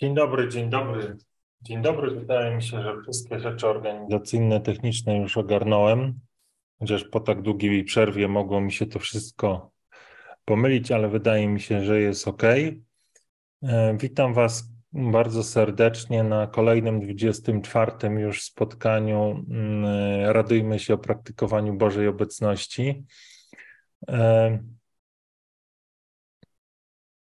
Dzień dobry, dzień dobry. Dzień dobry. Wydaje mi się, że wszystkie rzeczy organizacyjne, techniczne już ogarnąłem, chociaż po tak długiej przerwie mogło mi się to wszystko pomylić, ale wydaje mi się, że jest ok. E, witam Was bardzo serdecznie na kolejnym 24 już spotkaniu mm, Radujmy się o praktykowaniu Bożej Obecności.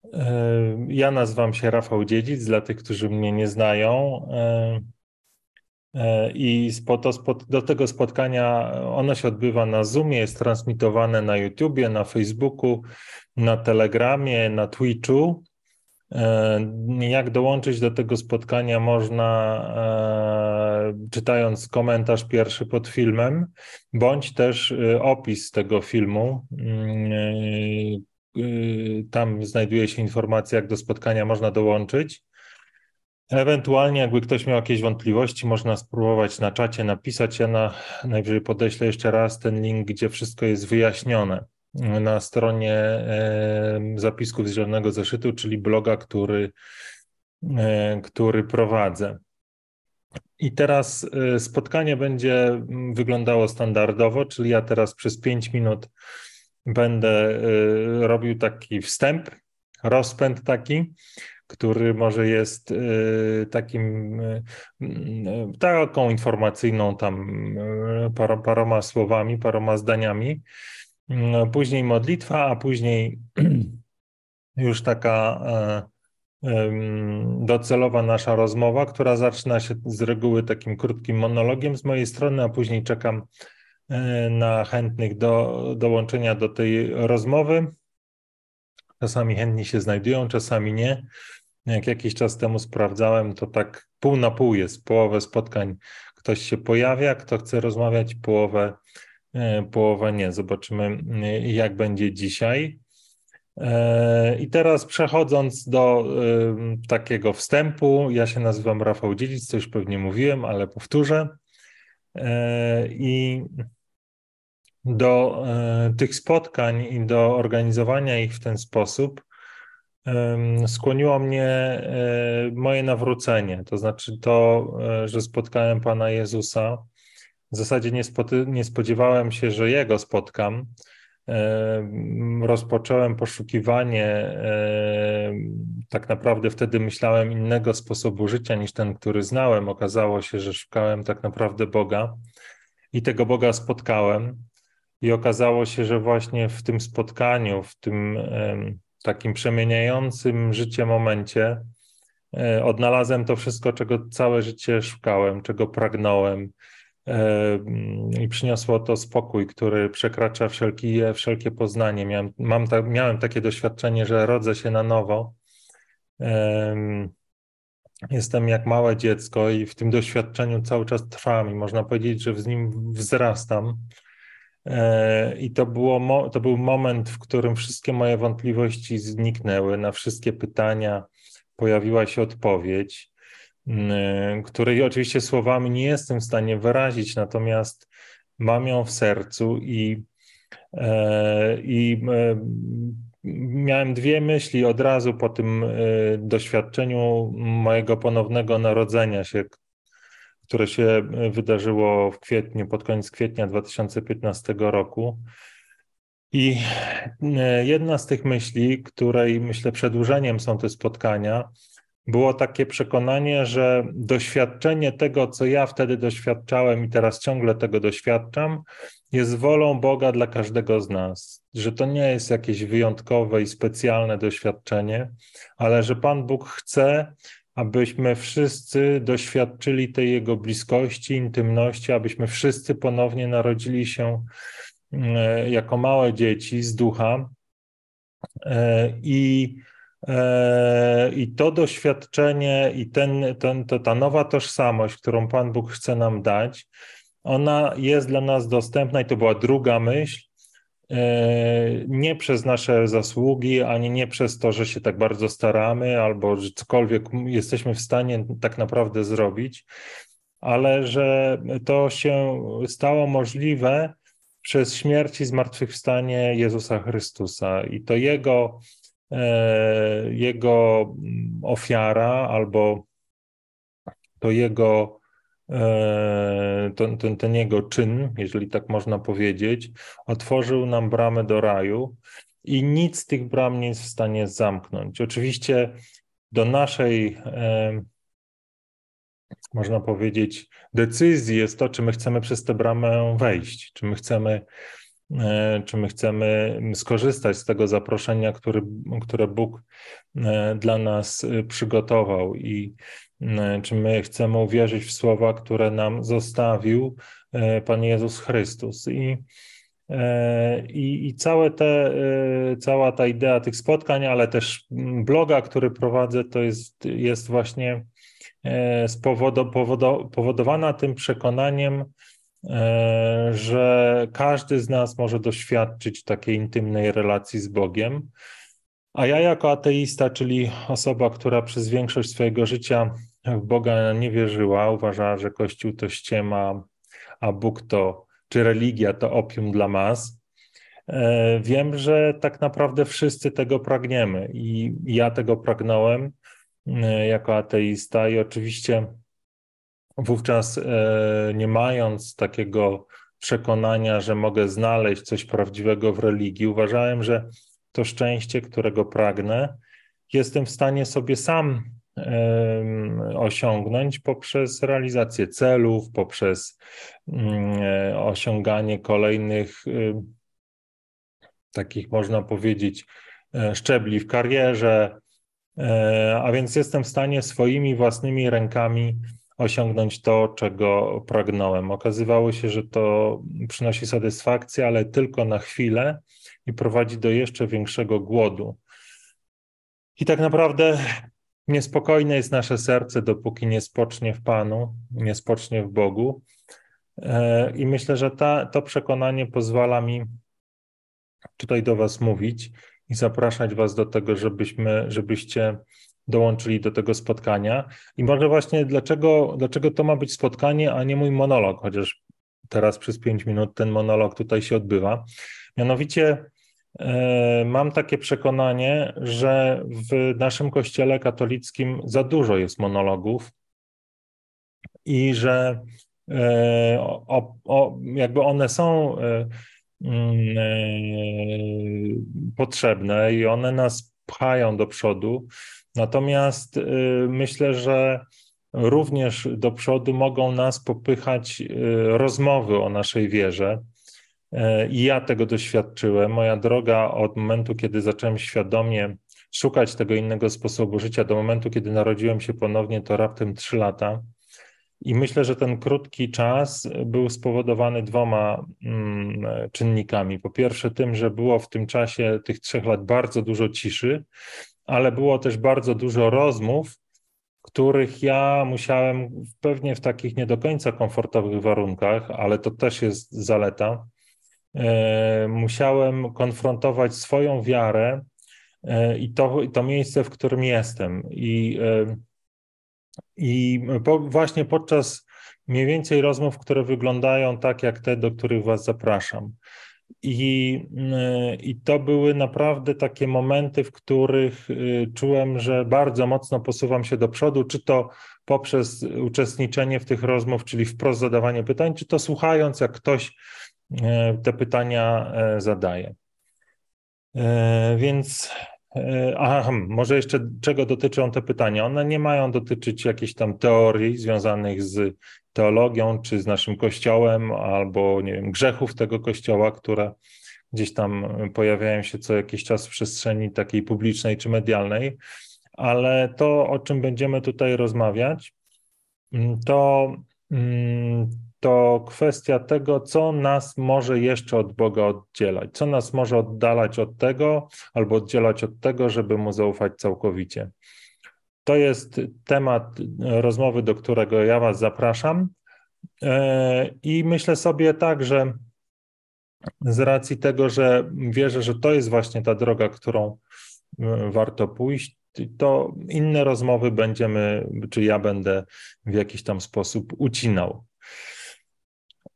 E, ja nazywam się Rafał Dziedzic, dla tych, którzy mnie nie znają. E, e, I do tego spotkania ono się odbywa na Zoomie, jest transmitowane na YouTubie, na Facebooku, na Telegramie, na Twitchu. Jak dołączyć do tego spotkania można czytając komentarz pierwszy pod filmem, bądź też opis tego filmu mm, tam znajduje się informacja, jak do spotkania można dołączyć. Ewentualnie, jakby ktoś miał jakieś wątpliwości, można spróbować na czacie napisać. Ja na, najwyżej podeślę jeszcze raz ten link, gdzie wszystko jest wyjaśnione na stronie zapisków z Zielonego Zeszytu, czyli bloga, który, który prowadzę. I teraz e, spotkanie będzie wyglądało standardowo, czyli ja teraz przez 5 minut będę y, robił taki wstęp, rozpęd taki, który może jest y, takim y, taką informacyjną tam paroma słowami, paroma zdaniami. Później modlitwa, a później już taka docelowa nasza rozmowa, która zaczyna się z reguły takim krótkim monologiem z mojej strony, a później czekam E, na chętnych do dołączenia do tej rozmowy. Czasami chętni się znajdują, czasami nie. Jak jakiś czas temu sprawdzałem, to tak pół na pół jest. Połowę spotkań ktoś się pojawia, kto chce rozmawiać, połowę, e, połowę nie. Zobaczymy, e, jak będzie dzisiaj. I teraz przechodząc do takiego wstępu, ja się nazywam Rafał Dziedzic, co już pewnie mówiłem, ale powtórzę. I do e, tych spotkań i do organizowania ich w ten sposób skłoniło mnie e, moje nawrócenie. To znaczy to, e, że spotkałem Pana Jezusa. W zasadzie nie, nie spodziewałem się, że Jego spotkam. Rozpocząłem poszukiwanie. Tak naprawdę wtedy myślałem innego sposobu życia niż ten, który znałem. Okazało się, że szukałem tak naprawdę Boga i tego Boga spotkałem. I okazało się, że właśnie w tym spotkaniu, w tym takim przemieniającym życie momencie, e, odnalazłem to wszystko, czego całe życie szukałem, czego pragnąłem. I przyniosło to spokój, który przekracza wszelkie, wszelkie poznanie. Miałem, mam ta, miałem takie doświadczenie, że rodzę się na nowo. Jestem jak małe dziecko i w tym doświadczeniu cały czas trwam i można powiedzieć, że z nim wzrastam. E, I to, było, to był moment, w którym wszystkie moje wątpliwości zniknęły, na wszystkie pytania pojawiła się odpowiedź, której oczywiście słowami nie jestem w stanie wyrazić, natomiast mam ją w sercu i, e, i e, miałem dwie myśli od razu po tym doświadczeniu mojego ponownego narodzenia się, które się e, wydarzyło w kwietniu, pod koniec kwietnia 2015 roku. I e, jedna z tych myśli, której myślę przedłużeniem są te spotkania, było takie przekonanie, że doświadczenie tego, co ja wtedy doświadczałem i teraz ciągle tego doświadczam, jest wolą Boga dla każdego z nas. Że to nie jest jakieś wyjątkowe i specjalne doświadczenie, ale że Pan Bóg chce, abyśmy wszyscy doświadczyli tej Jego bliskości, intymności, abyśmy wszyscy ponownie narodzili się e, jako małe dzieci z ducha. E, I, e, i to doświadczenie i ten, ten, to, ta nowa tożsamość, którą Pan Bóg chce nam dać, ona jest dla nas dostępna i to była druga myśl, nie przez nasze zasługi, ani nie przez to, że się tak bardzo staramy, albo że cokolwiek jesteśmy w stanie tak naprawdę zrobić, ale że to się stało możliwe przez śmierć i zmartwychwstanie Jezusa Chrystusa. I to Jego, e, Jego ofiara albo to jego ten, ten, ten jego czyn, jeżeli tak można powiedzieć, otworzył nam bramę do raju i nic z tych bram nie jest w stanie zamknąć. Oczywiście do naszej, można powiedzieć, decyzji jest to, czy my chcemy przez tę bramę wejść, czy my chcemy, czy my chcemy skorzystać z tego zaproszenia, który, które Bóg e, dla nas e, przygotował i czy my chcemy uwierzyć w słowa, które nam zostawił Pan Jezus Chrystus. I E, I, I, całe te, e, cała ta idea tych spotkań, ale też bloga, który prowadzę, to jest, jest właśnie e, spowodo, powodo, powodowana tym przekonaniem, że każdy z nas może doświadczyć takiej intymnej relacji z Bogiem. A ja, jako ateista, czyli osoba, która przez większość swojego życia w Boga nie wierzyła, uważała, że Kościół to ściema, a Bóg to czy religia to opium dla mas. E, wiem, że tak naprawdę wszyscy tego pragniemy i ja tego pragnąłem e, jako ateista i oczywiście wówczas e, nie mając takiego przekonania, że mogę znaleźć coś prawdziwego w religii, uważałem, że to szczęście, którego pragnę, jestem w stanie sobie sam osiągnąć poprzez realizację celów, poprzez mm, e, osiąganie kolejnych takich, można powiedzieć, e, szczebli w karierze. A więc jestem w stanie swoimi własnymi rękami osiągnąć to, czego pragnąłem. Okazywało się, że to przynosi satysfakcję, ale tylko na chwilę i prowadzi do jeszcze większego głodu. I tak naprawdę Niespokojne jest nasze serce, dopóki nie spocznie w Panu, nie spocznie w Bogu. E, I myślę, że ta, to przekonanie pozwala mi tutaj do Was mówić i zapraszać Was do tego, żebyśmy, żebyście dołączyli do tego spotkania. I może właśnie dlaczego, dlaczego to ma być spotkanie, a nie mój monolog, chociaż teraz przez pięć minut ten monolog tutaj się odbywa. Mianowicie E, mam takie przekonanie, że w naszym kościele katolickim za dużo jest monologów i że e, o, o, jakby one są e, mm, potrzebne i one nas pchają do przodu. Natomiast myślę, że również do przodu mogą nas popychać rozmowy o naszej wierze E, I ja tego doświadczyłem. Moja droga od momentu, kiedy zacząłem świadomie szukać tego innego sposobu życia, do momentu, kiedy narodziłem się ponownie, to raptem trzy lata. I myślę, że ten krótki czas był spowodowany dwoma mm, czynnikami. Po pierwsze, tym, że było w tym czasie tych trzech lat bardzo dużo ciszy, ale było też bardzo dużo rozmów, których ja musiałem pewnie w takich nie do końca komfortowych warunkach, ale to też jest zaleta, E, musiałem konfrontować swoją wiarę e, i to, to miejsce, w którym jestem. I, e, i po, właśnie podczas mniej więcej rozmów, które wyglądają tak jak te, do których Was zapraszam. I, I to były naprawdę takie momenty, w których czułem, że bardzo mocno posuwam się do przodu, czy to poprzez uczestniczenie w tych rozmów, czyli wprost zadawanie pytań, czy to słuchając, jak ktoś E, te pytania e, zadaję. E, więc, aha, hmm, może jeszcze czego dotyczą te pytania? One nie mają dotyczyć jakichś tam teorii związanych z teologią, czy z naszym kościołem, albo nie wiem, grzechów tego kościoła, które gdzieś tam pojawiają się co jakiś czas w przestrzeni takiej publicznej czy medialnej, ale to, o czym będziemy tutaj rozmawiać, mm, to mm, to kwestia tego, co nas może jeszcze od Boga oddzielać, co nas może oddalać od tego albo oddzielać od tego, żeby mu zaufać całkowicie. To jest temat rozmowy, do którego ja Was zapraszam. E, I myślę sobie tak, że z racji tego, że wierzę, że to jest właśnie ta droga, którą e, warto pójść, to inne rozmowy będziemy, czy ja będę w jakiś tam sposób ucinał.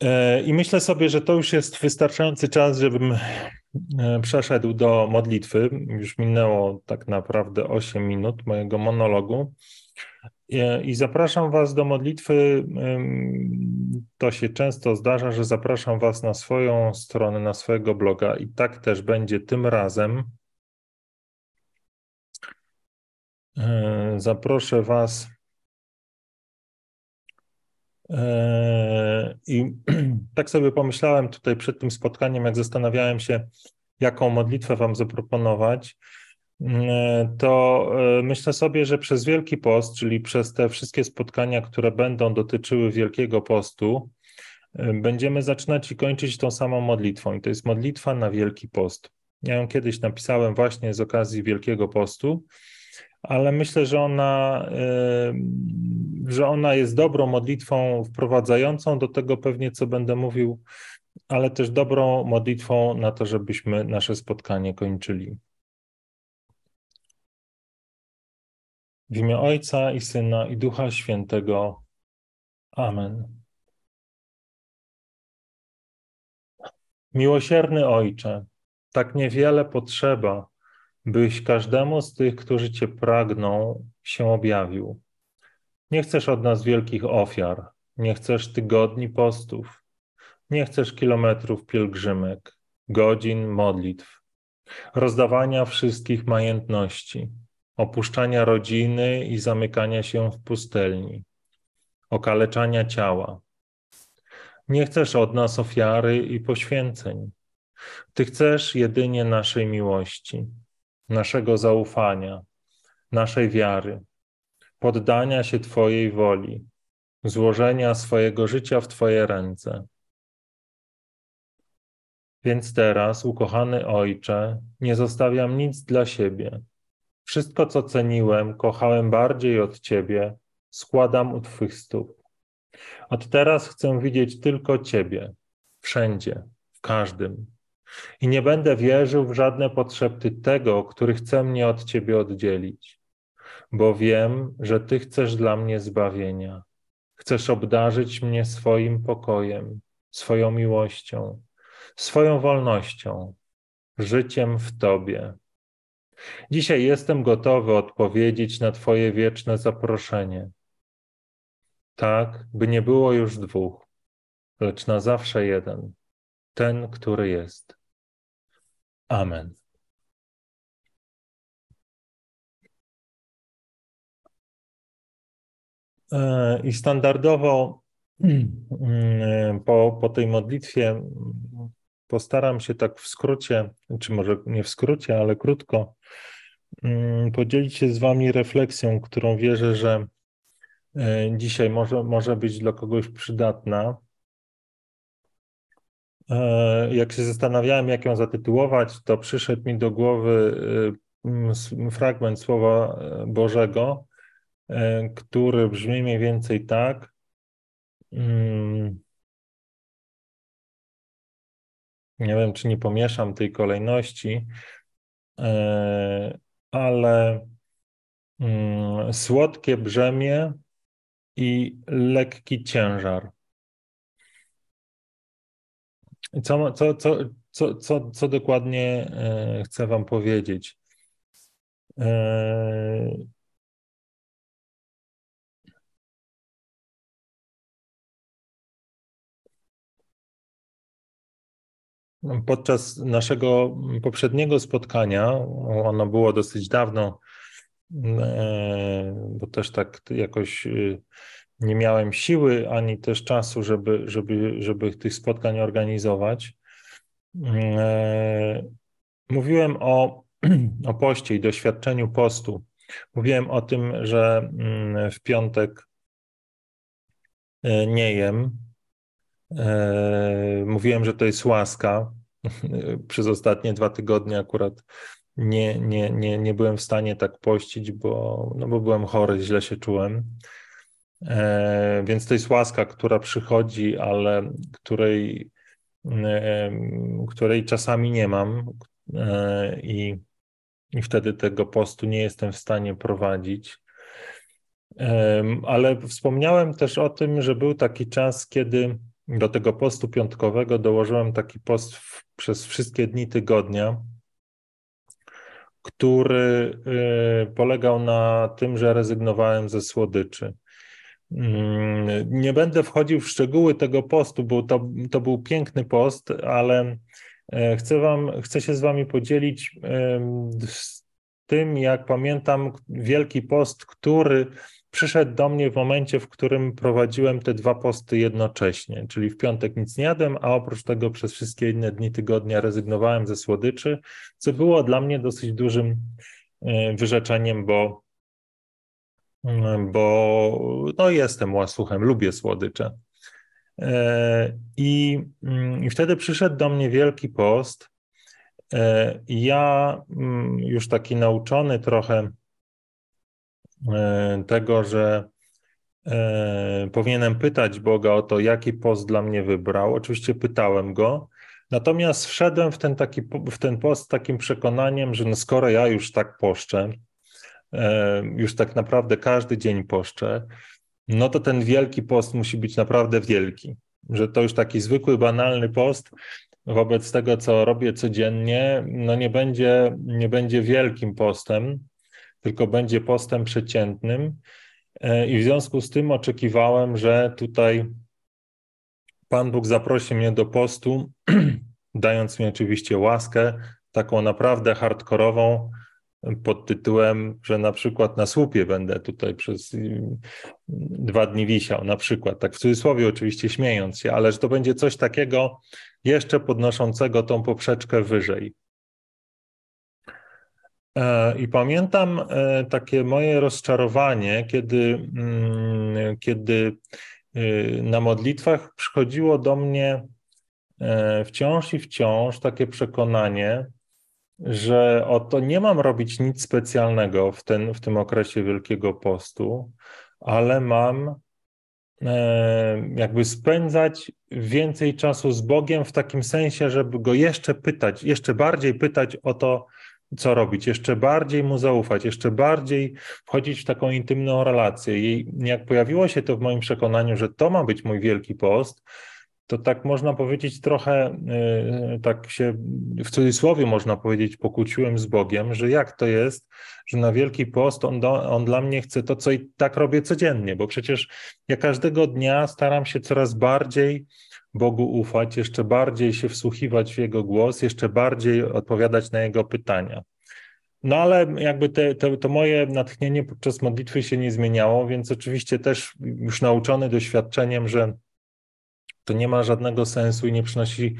E, I myślę sobie, że to już jest wystarczający czas, żebym e, przeszedł do modlitwy. Już minęło tak naprawdę 8 minut mojego monologu. E, I zapraszam Was do modlitwy. To się często zdarza, że zapraszam Was na swoją stronę, na swojego bloga, i tak też będzie tym razem. Zaproszę Was I tak sobie pomyślałem tutaj przed tym spotkaniem, jak zastanawiałem się, jaką modlitwę Wam zaproponować, eee, to eee, myślę sobie, że przez Wielki Post, czyli przez te wszystkie spotkania, które będą dotyczyły Wielkiego Postu, będziemy zaczynać i kończyć tą samą modlitwą. I to jest modlitwa na Wielki Post. Ja ją kiedyś napisałem właśnie z okazji Wielkiego Postu ale myślę, że ona, że ona jest dobrą modlitwą wprowadzającą do tego pewnie, co będę mówił, ale też dobrą modlitwą na to, żebyśmy nasze spotkanie kończyli. W imię Ojca i Syna i Ducha Świętego. Amen. Miłosierny Ojcze, tak niewiele potrzeba, byś każdemu z tych, którzy Cię pragną, się objawił. Nie chcesz od nas wielkich ofiar, nie chcesz tygodni postów, nie chcesz kilometrów pielgrzymek, godzin modlitw, rozdawania wszystkich majątności, opuszczania rodziny i zamykania się w pustelni, okaleczania ciała. Nie chcesz od nas ofiary i poświęceń. Ty chcesz jedynie naszej miłości naszego zaufania, naszej wiary, poddania się Twojej woli, złożenia swojego życia w Twoje ręce. Więc teraz, ukochany Ojcze, nie zostawiam nic dla siebie. Wszystko, co ceniłem, kochałem bardziej od Ciebie, składam u Twych stóp. Od teraz chcę widzieć tylko Ciebie, wszędzie, w każdym, i nie będę wierzył w żadne potrzeby tego, który chce mnie od Ciebie oddzielić, bo wiem, że Ty chcesz dla mnie zbawienia. Chcesz obdarzyć mnie swoim pokojem, swoją miłością, swoją wolnością, życiem w Tobie. Dzisiaj jestem gotowy odpowiedzieć na Twoje wieczne zaproszenie. Tak, by nie było już dwóch, lecz na zawsze jeden, ten, który jest. Amen. E, I standardowo mm, po, po tej modlitwie postaram się tak w skrócie, czy może nie w skrócie, ale krótko, mm, podzielić się z Wami refleksją, którą wierzę, że e, dzisiaj może, może być dla kogoś przydatna. E, jak się zastanawiałem, jak ją zatytułować, to przyszedł mi do głowy e, fragment Słowa e, Bożego, który brzmi mniej więcej tak. Mm, nie wiem, czy nie pomieszam tej kolejności, ale mm, słodkie brzemię i lekki ciężar. Co, co, co, co, co, co dokładnie e, chcę Wam powiedzieć? E, podczas naszego poprzedniego spotkania, ono było dosyć dawno, e, bo też tak jakoś nie miałem siły ani też czasu, żeby, żeby, żeby tych spotkań organizować. E, mówiłem o, o poście i doświadczeniu postu. Mówiłem o tym, że mm, w piątek e, nie jem. E, mówiłem, że to jest łaska. Przez ostatnie dwa tygodnie akurat nie, nie, nie, nie byłem w stanie tak pościć, bo, no bo byłem chory, źle się czułem. E, więc to jest łaska, która przychodzi, ale której, e, której czasami nie mam e, i, i wtedy tego postu nie jestem w stanie prowadzić. Ale wspomniałem też o tym, że był taki czas, kiedy do tego postu piątkowego dołożyłem taki post w, przez wszystkie dni tygodnia, który polegał na tym, że rezygnowałem ze słodyczy. Mm, nie będę wchodził w szczegóły tego postu, bo to, to był piękny post, ale e, chcę, wam, chcę się z Wami podzielić z tym, jak pamiętam Wielki Post, który przyszedł do mnie w momencie, w którym prowadziłem te dwa posty jednocześnie, czyli w piątek nic nie jadłem, a oprócz tego przez wszystkie inne dni tygodnia rezygnowałem ze słodyczy, co było dla mnie dosyć dużym e, wyrzeczeniem, bo, bo no jestem łasuchem, lubię słodycze. E, I, mm, I wtedy przyszedł do mnie Wielki Post. Ja mm, już taki nauczony trochę E, tego, że e, powinienem pytać Boga o to, jaki post dla mnie wybrał. Oczywiście pytałem go, natomiast wszedłem w ten, taki, w ten post z takim przekonaniem, że no skoro ja już tak poszczę, e, już tak naprawdę każdy dzień poszczę, no to ten wielki post musi być naprawdę wielki. Że to już taki zwykły, banalny post wobec tego, co robię codziennie, no nie będzie, nie będzie wielkim postem, tylko będzie postem przeciętnym. E, I w związku z tym oczekiwałem, że tutaj Pan Bóg zaprosi mnie do postu, dając mi oczywiście łaskę, taką naprawdę hardkorową, pod tytułem, że na przykład na słupie będę tutaj przez y, dwa dni wisiał, na przykład, tak w cudzysłowie oczywiście śmiejąc się, ale że to będzie coś takiego jeszcze podnoszącego tą poprzeczkę wyżej. E, I pamiętam e, takie moje rozczarowanie, kiedy, mm, kiedy y, na modlitwach przychodziło do mnie e, wciąż i wciąż takie przekonanie, że oto nie mam robić nic specjalnego w, ten, w tym okresie Wielkiego Postu, ale mam jakby spędzać więcej czasu z Bogiem w takim sensie, żeby go jeszcze pytać, jeszcze bardziej pytać o to, co robić, jeszcze bardziej mu zaufać, jeszcze bardziej wchodzić w taką intymną relację. I jak pojawiło się to w moim przekonaniu, że to ma być mój wielki post, to tak można powiedzieć trochę, yy, tak się w cudzysłowie można powiedzieć, pokłóciłem z Bogiem, że jak to jest, że na Wielki Post on, do, on dla mnie chce to, co i tak robię codziennie, bo przecież ja każdego dnia staram się coraz bardziej Bogu ufać, jeszcze bardziej się wsłuchiwać w Jego głos, jeszcze bardziej odpowiadać na Jego pytania. No ale jakby te, te, to moje natchnienie podczas modlitwy się nie zmieniało, więc oczywiście też już nauczony doświadczeniem, że to nie ma żadnego sensu i nie przynosi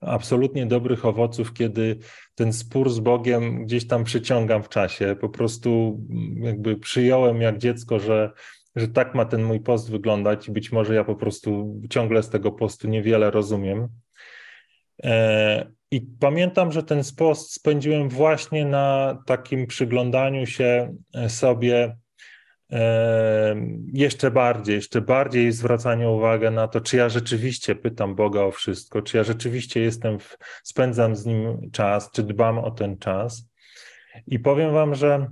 absolutnie dobrych owoców, kiedy ten spór z Bogiem gdzieś tam przyciągam w czasie. Po prostu jakby przyjąłem jak dziecko, że że tak ma ten mój post wyglądać i być może ja po prostu ciągle z tego postu niewiele rozumiem. E, I pamiętam, że ten post spędziłem właśnie na takim przyglądaniu się sobie e, jeszcze bardziej, jeszcze bardziej zwracaniu uwagi na to, czy ja rzeczywiście pytam Boga o wszystko, czy ja rzeczywiście jestem, w, spędzam z Nim czas, czy dbam o ten czas. I powiem Wam, że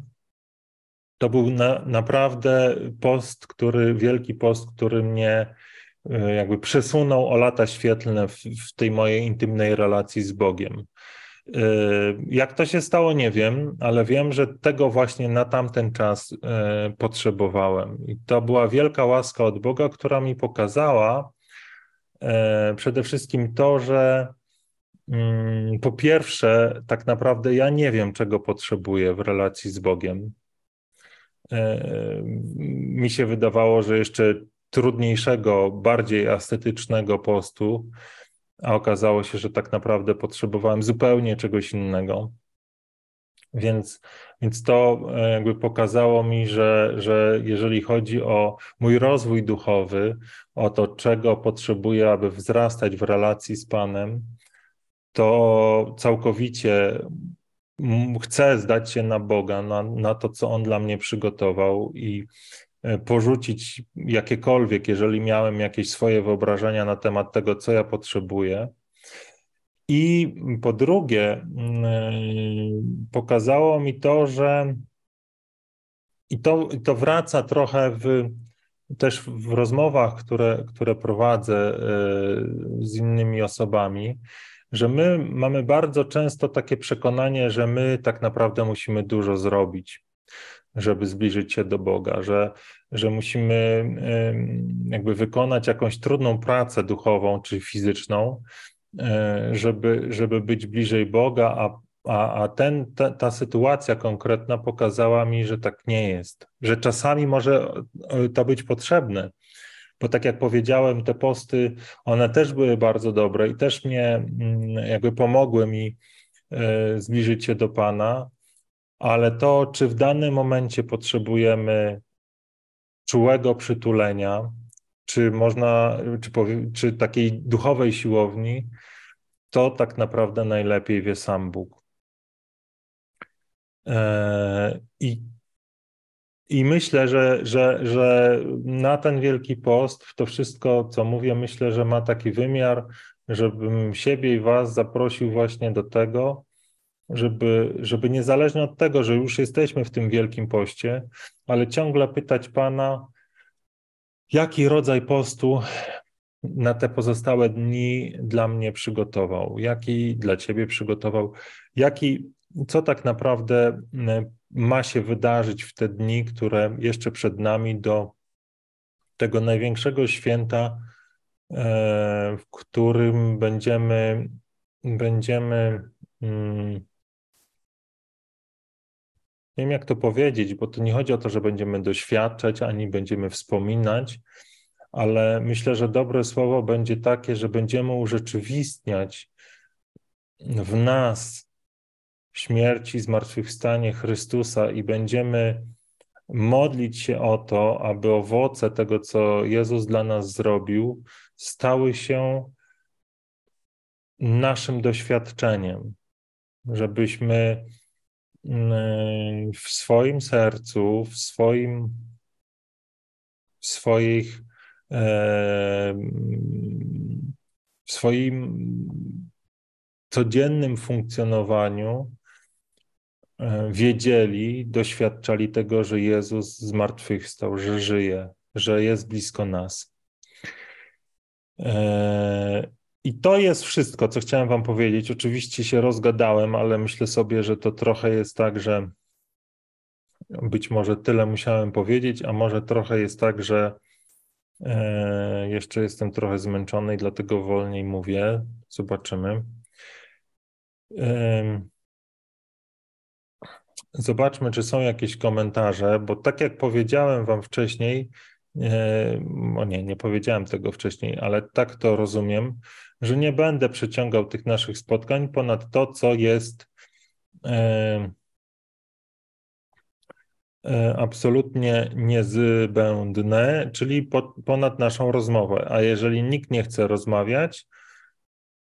to był na, naprawdę post, który, wielki post, który mnie e, jakby przesunął o lata świetlne w, w tej mojej intymnej relacji z Bogiem. E, jak to się stało, nie wiem, ale wiem, że tego właśnie na tamten czas e, potrzebowałem. I to była wielka łaska od Boga, która mi pokazała przede wszystkim to, że mm, po pierwsze, tak naprawdę ja nie wiem, czego potrzebuję w relacji z Bogiem. Mi się wydawało, że jeszcze trudniejszego, bardziej estetycznego postu, a okazało się, że tak naprawdę potrzebowałem zupełnie czegoś innego. Więc, więc to e, jakby pokazało mi, że, że jeżeli chodzi o mój rozwój duchowy, o to, czego potrzebuję, aby wzrastać w relacji z Panem, to całkowicie chcę zdać się na Boga, na, na to, co On dla mnie przygotował i porzucić jakiekolwiek, jeżeli miałem jakieś swoje wyobrażenia na temat tego, co ja potrzebuję. I po drugie, mm, e, pokazało mi to, że i to, to wraca trochę w, też w rozmowach, które, które prowadzę z innymi osobami, że my mamy bardzo często takie przekonanie, że my tak naprawdę musimy dużo zrobić, żeby zbliżyć się do Boga, że, że musimy jakby wykonać jakąś trudną pracę duchową czy fizyczną, e, żeby, żeby być bliżej Boga, a, a, a ten, ta, ta sytuacja konkretna pokazała mi, że tak nie jest, że czasami może to być potrzebne, bo tak jak powiedziałem, te posty, one też były bardzo dobre i też mnie mm, jakby pomogły mi e, zbliżyć się do Pana, ale to, czy w danym momencie potrzebujemy czułego przytulenia, czy można, czy, czy takiej duchowej siłowni, to tak naprawdę najlepiej wie sam Bóg. E, I i myślę, że, że, że na ten Wielki Post, w to wszystko, co mówię, myślę, że ma taki wymiar, żebym siebie i Was zaprosił właśnie do tego, żeby, żeby niezależnie od tego, że już jesteśmy w tym Wielkim Poście, ale ciągle pytać Pana, jaki rodzaj postu na te pozostałe dni dla mnie przygotował, jaki dla Ciebie przygotował, jaki, co tak naprawdę ma się wydarzyć w te dni, które jeszcze przed nami do tego największego święta, e, w którym będziemy, będziemy mm, nie wiem jak to powiedzieć, bo to nie chodzi o to, że będziemy doświadczać ani będziemy wspominać, ale myślę, że dobre słowo będzie takie, że będziemy urzeczywistniać w nas śmierci, zmartwychwstanie Chrystusa i będziemy modlić się o to, aby owoce tego, co Jezus dla nas zrobił, stały się naszym doświadczeniem, żebyśmy w swoim sercu, w swoim, w swoich, w swoim codziennym funkcjonowaniu E, wiedzieli, doświadczali tego, że Jezus zmartwychwstał, że żyje, że jest blisko nas. E, I to jest wszystko, co chciałem Wam powiedzieć. Oczywiście się rozgadałem, ale myślę sobie, że to trochę jest tak, że być może tyle musiałem powiedzieć, a może trochę jest tak, że e, jeszcze jestem trochę zmęczony i dlatego wolniej mówię. Zobaczymy. Zobaczmy, czy są jakieś komentarze, bo tak jak powiedziałem Wam wcześniej, o nie, nie powiedziałem tego wcześniej, ale tak to rozumiem, że nie będę przeciągał tych naszych spotkań ponad to, co jest e, e, absolutnie niezbędne, czyli ponad naszą rozmowę. A jeżeli nikt nie chce rozmawiać,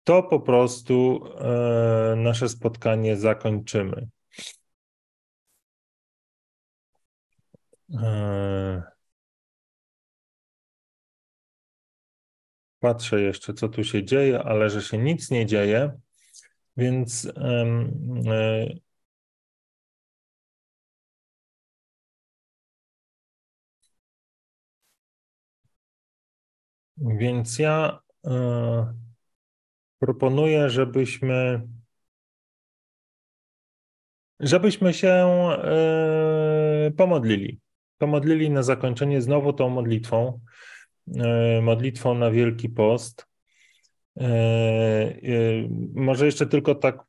to po prostu e, nasze spotkanie zakończymy. Patrzę jeszcze, co tu się dzieje, ale że się nic nie dzieje, więc e, więc ja e, proponuję, żebyśmy żebyśmy się e, pomodlili. Pomodlili na zakończenie znowu tą modlitwą, modlitwą na Wielki Post. E, e, może jeszcze tylko tak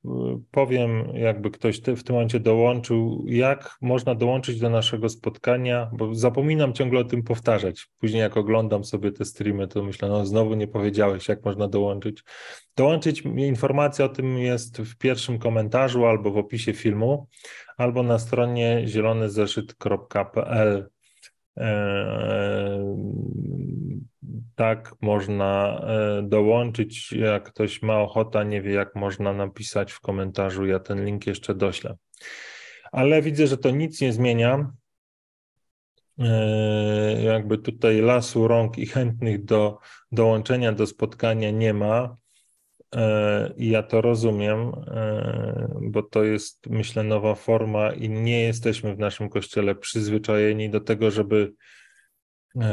powiem, jakby ktoś w tym momencie dołączył, jak można dołączyć do naszego spotkania, bo zapominam ciągle o tym powtarzać. Później jak oglądam sobie te streamy, to myślę, no znowu nie powiedziałeś, jak można dołączyć. Dołączyć, informacja o tym jest w pierwszym komentarzu albo w opisie filmu, albo na stronie zielonyzeszyt.pl. Tak można e, dołączyć. Jak ktoś ma ochotę, nie wie, jak można napisać w komentarzu, ja ten link jeszcze doślę. Ale widzę, że to nic nie zmienia. E, jakby tutaj lasu rąk i chętnych do dołączenia do spotkania nie ma. E, I ja to rozumiem, bo to jest, myślę, nowa forma i nie jesteśmy w naszym kościele przyzwyczajeni do tego, żeby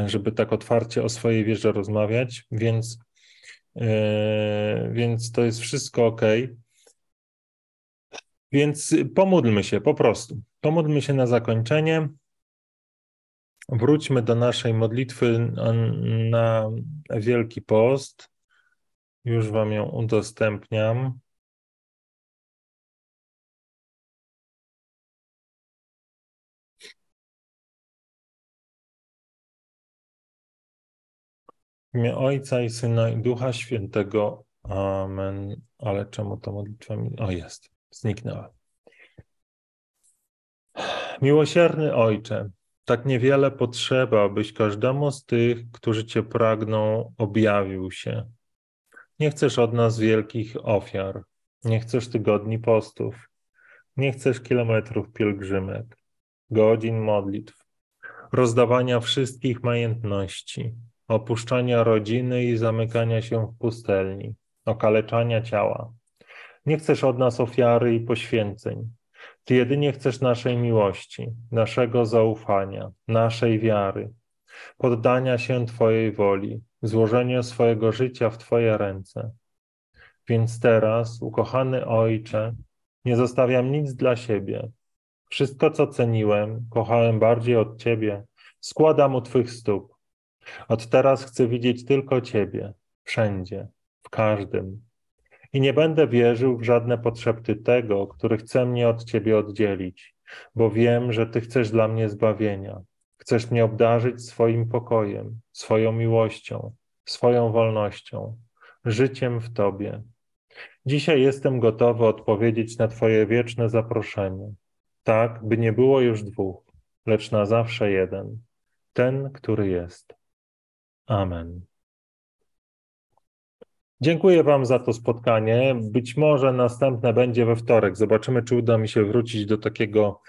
żeby tak otwarcie o swojej wierze rozmawiać, więc, e, więc to jest wszystko ok. Więc pomódlmy się po prostu. Pomódlmy się na zakończenie. Wróćmy do naszej modlitwy na Wielki Post. Już Wam ją udostępniam. W imię Ojca i Syna i Ducha Świętego. Amen. Ale czemu to modlitwa mi... O, jest. Zniknęła. Miłosierny Ojcze, tak niewiele potrzeba, abyś każdemu z tych, którzy Cię pragną, objawił się. Nie chcesz od nas wielkich ofiar, nie chcesz tygodni postów, nie chcesz kilometrów pielgrzymek, godzin modlitw, rozdawania wszystkich majątności, opuszczania rodziny i zamykania się w pustelni, okaleczania ciała. Nie chcesz od nas ofiary i poświęceń. Ty jedynie chcesz naszej miłości, naszego zaufania, naszej wiary, poddania się Twojej woli, złożenia swojego życia w Twoje ręce. Więc teraz, ukochany Ojcze, nie zostawiam nic dla siebie. Wszystko, co ceniłem, kochałem bardziej od Ciebie, składam u Twych stóp. Od teraz chcę widzieć tylko Ciebie, wszędzie, w każdym. I nie będę wierzył w żadne potrzeby tego, który chce mnie od Ciebie oddzielić, bo wiem, że Ty chcesz dla mnie zbawienia. Chcesz mnie obdarzyć swoim pokojem, swoją miłością, swoją wolnością, życiem w Tobie. Dzisiaj jestem gotowy odpowiedzieć na Twoje wieczne zaproszenie, tak, by nie było już dwóch, lecz na zawsze jeden, ten, który jest. Amen. Dziękuję Wam za to spotkanie. Być może następne będzie we wtorek. Zobaczymy, czy uda mi się wrócić do takiego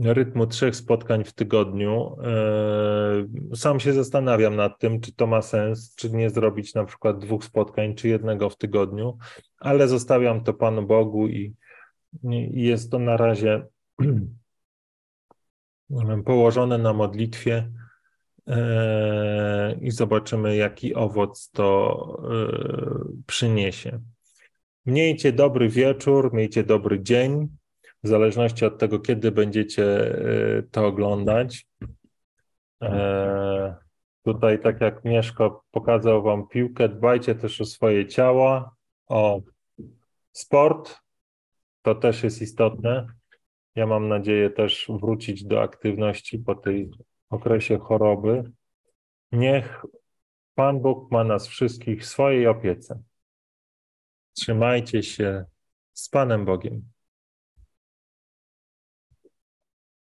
rytmu trzech spotkań w tygodniu. E, sam się zastanawiam nad tym, czy to ma sens, czy nie zrobić na przykład dwóch spotkań, czy jednego w tygodniu, ale zostawiam to Panu Bogu i, jest to na razie położone na modlitwie i zobaczymy, jaki owoc to e, przyniesie. Miejcie dobry wieczór, miejcie dobry dzień w zależności od tego, kiedy będziecie e, to oglądać. Tutaj, tak jak Mieszko pokazał Wam piłkę, dbajcie też o swoje ciała, o sport. To też jest istotne. Ja mam nadzieję też wrócić do aktywności po tej okresie choroby. Niech Pan Bóg ma nas wszystkich w swojej opiece. Trzymajcie się z Panem Bogiem.